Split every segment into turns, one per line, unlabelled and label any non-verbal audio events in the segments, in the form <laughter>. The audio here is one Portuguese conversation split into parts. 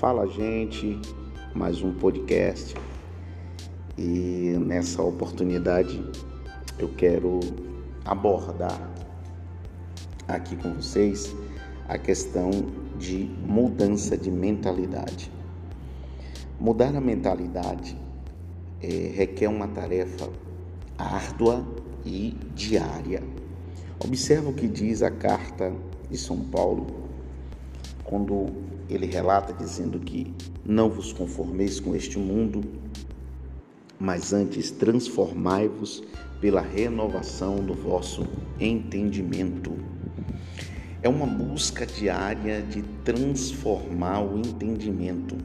Fala Gente, mais um podcast. E nessa oportunidade eu quero abordar aqui com vocês a questão de mudança de mentalidade. Mudar a mentalidade é, requer uma tarefa árdua e diária. Observa o que diz a carta de São Paulo quando ele relata dizendo que não vos conformeis com este mundo, mas antes transformai-vos pela renovação do vosso entendimento. É uma busca diária de transformar o entendimento.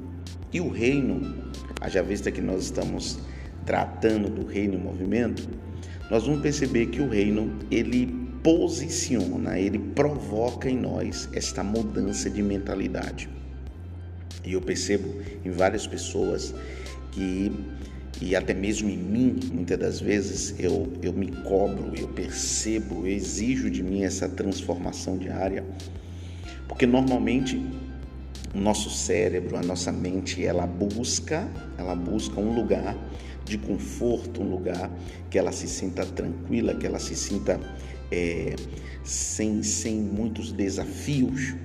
E o reino, haja vista que nós estamos tratando do reino em movimento, nós vamos perceber que o reino, ele posiciona, ele provoca em nós esta mudança de mentalidade. E eu percebo em várias pessoas que, e até mesmo em mim, muitas das vezes eu, eu me cobro, eu percebo, eu exijo de mim essa transformação diária, porque normalmente o nosso cérebro, a nossa mente, ela busca, ela busca um lugar de conforto, um lugar que ela se sinta tranquila, que ela se sinta é, sem, sem muitos desafios.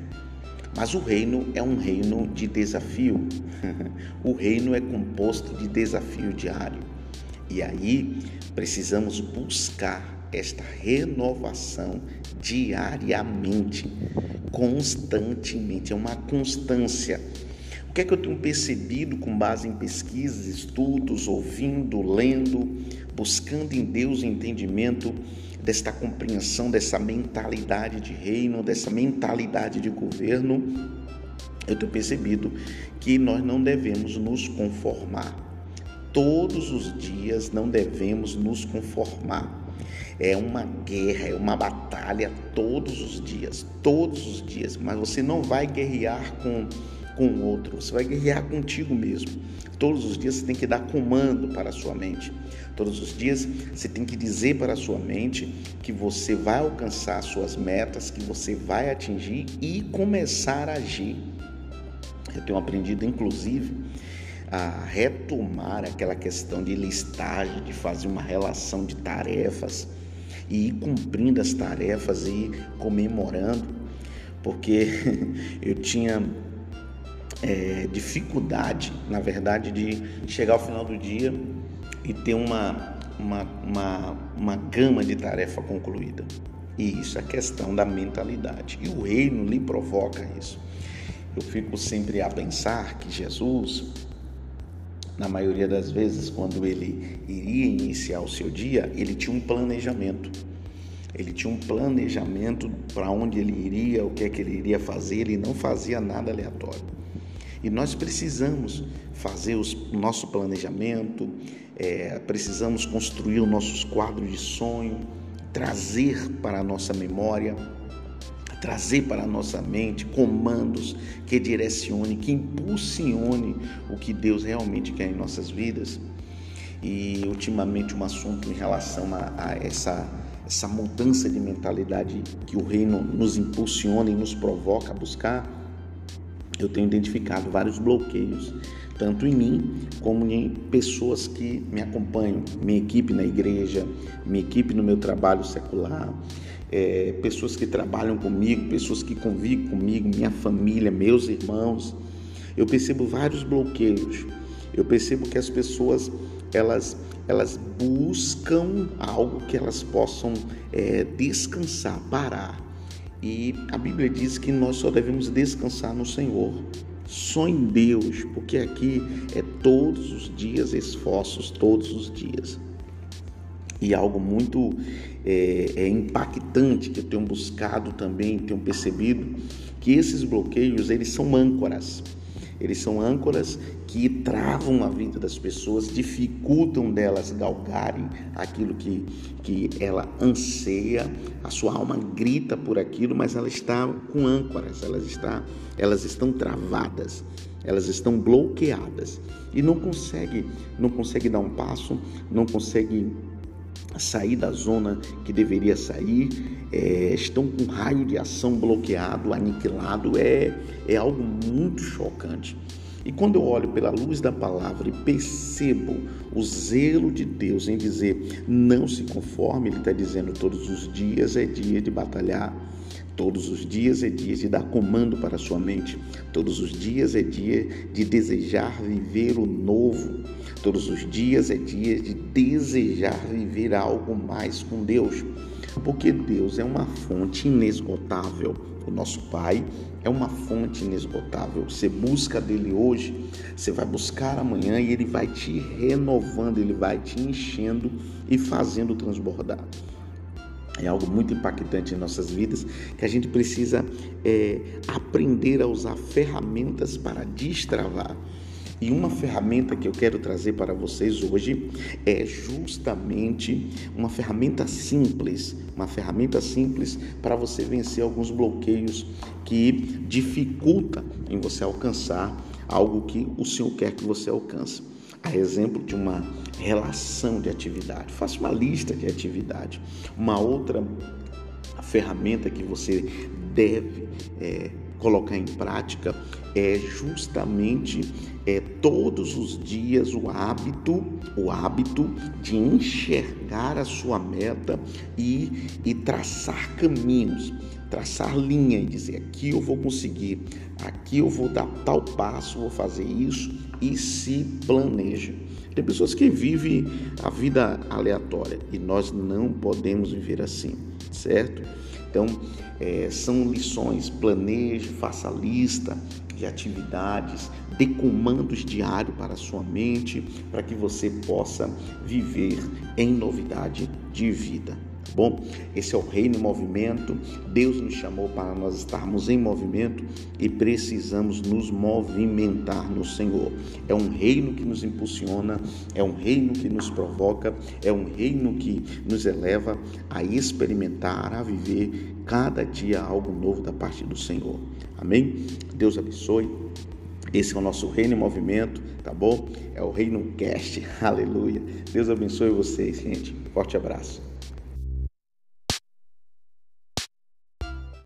Mas o reino é um reino de desafio. <laughs> o reino é composto de desafio diário. E aí precisamos buscar esta renovação diariamente, constantemente, é uma constância. O que é que eu tenho percebido com base em pesquisas, estudos, ouvindo, lendo, buscando em Deus entendimento? Desta compreensão, dessa mentalidade de reino, dessa mentalidade de governo, eu tenho percebido que nós não devemos nos conformar. Todos os dias não devemos nos conformar. É uma guerra, é uma batalha todos os dias, todos os dias. Mas você não vai guerrear com com o outro, você vai guerrear contigo mesmo. Todos os dias você tem que dar comando para a sua mente. Todos os dias você tem que dizer para a sua mente que você vai alcançar suas metas, que você vai atingir e começar a agir. Eu tenho aprendido, inclusive, a retomar aquela questão de listagem, de fazer uma relação de tarefas e ir cumprindo as tarefas e comemorando, porque <laughs> eu tinha é, dificuldade, na verdade, de chegar ao final do dia e ter uma, uma, uma, uma gama de tarefa concluída. E isso é questão da mentalidade. E o reino lhe provoca isso. Eu fico sempre a pensar que Jesus, na maioria das vezes, quando ele iria iniciar o seu dia, ele tinha um planejamento. Ele tinha um planejamento para onde ele iria, o que é que ele iria fazer, ele não fazia nada aleatório. E nós precisamos fazer o nosso planejamento, é, precisamos construir os nossos quadros de sonho, trazer para a nossa memória, trazer para a nossa mente comandos que direcione, que impulsione o que Deus realmente quer em nossas vidas. E ultimamente um assunto em relação a, a essa essa mudança de mentalidade que o reino nos impulsiona e nos provoca a buscar eu tenho identificado vários bloqueios, tanto em mim como em pessoas que me acompanham, minha equipe na igreja, minha equipe no meu trabalho secular, é, pessoas que trabalham comigo, pessoas que convivem comigo, minha família, meus irmãos. Eu percebo vários bloqueios. Eu percebo que as pessoas elas elas buscam algo que elas possam é, descansar, parar e a Bíblia diz que nós só devemos descansar no Senhor, só em Deus, porque aqui é todos os dias esforços, todos os dias. E algo muito é, é impactante que eu tenho buscado também, tenho percebido, que esses bloqueios eles são âncoras. Eles são âncoras que travam a vida das pessoas, dificultam delas galgarem aquilo que, que ela anseia, a sua alma grita por aquilo, mas ela está com âncoras, elas, está, elas estão travadas, elas estão bloqueadas e não consegue, não consegue dar um passo, não consegue sair da zona que deveria sair, é, estão com raio de ação bloqueado, aniquilado, é, é algo muito chocante. E quando eu olho pela luz da palavra e percebo o zelo de Deus em dizer não se conforme, Ele está dizendo todos os dias é dia de batalhar. Todos os dias é dia de dar comando para a sua mente. Todos os dias é dia de desejar viver o novo. Todos os dias é dia de desejar viver algo mais com Deus. Porque Deus é uma fonte inesgotável. O nosso Pai é uma fonte inesgotável. Você busca dele hoje, você vai buscar amanhã e ele vai te renovando, ele vai te enchendo e fazendo transbordar. É algo muito impactante em nossas vidas que a gente precisa é, aprender a usar ferramentas para destravar. E uma ferramenta que eu quero trazer para vocês hoje é justamente uma ferramenta simples, uma ferramenta simples para você vencer alguns bloqueios que dificulta em você alcançar algo que o Senhor quer que você alcance. A exemplo de uma relação de atividade. Faça uma lista de atividade. Uma outra ferramenta que você deve é, colocar em prática é justamente é, todos os dias o hábito, o hábito de enxergar a sua meta e, e traçar caminhos, traçar linha e dizer aqui eu vou conseguir, aqui eu vou dar tal passo, vou fazer isso e se planeja. Tem pessoas que vivem a vida aleatória e nós não podemos viver assim, certo? Então, é, são lições, planeje, faça lista de atividades, dê comandos diários para a sua mente, para que você possa viver em novidade de vida. Tá bom? Esse é o reino em movimento. Deus nos chamou para nós estarmos em movimento e precisamos nos movimentar no Senhor. É um reino que nos impulsiona, é um reino que nos provoca, é um reino que nos eleva a experimentar, a viver cada dia algo novo da parte do Senhor. Amém? Deus abençoe. Esse é o nosso reino em movimento, tá bom? É o Reino Cast. <laughs> Aleluia. Deus abençoe vocês, gente. Forte abraço.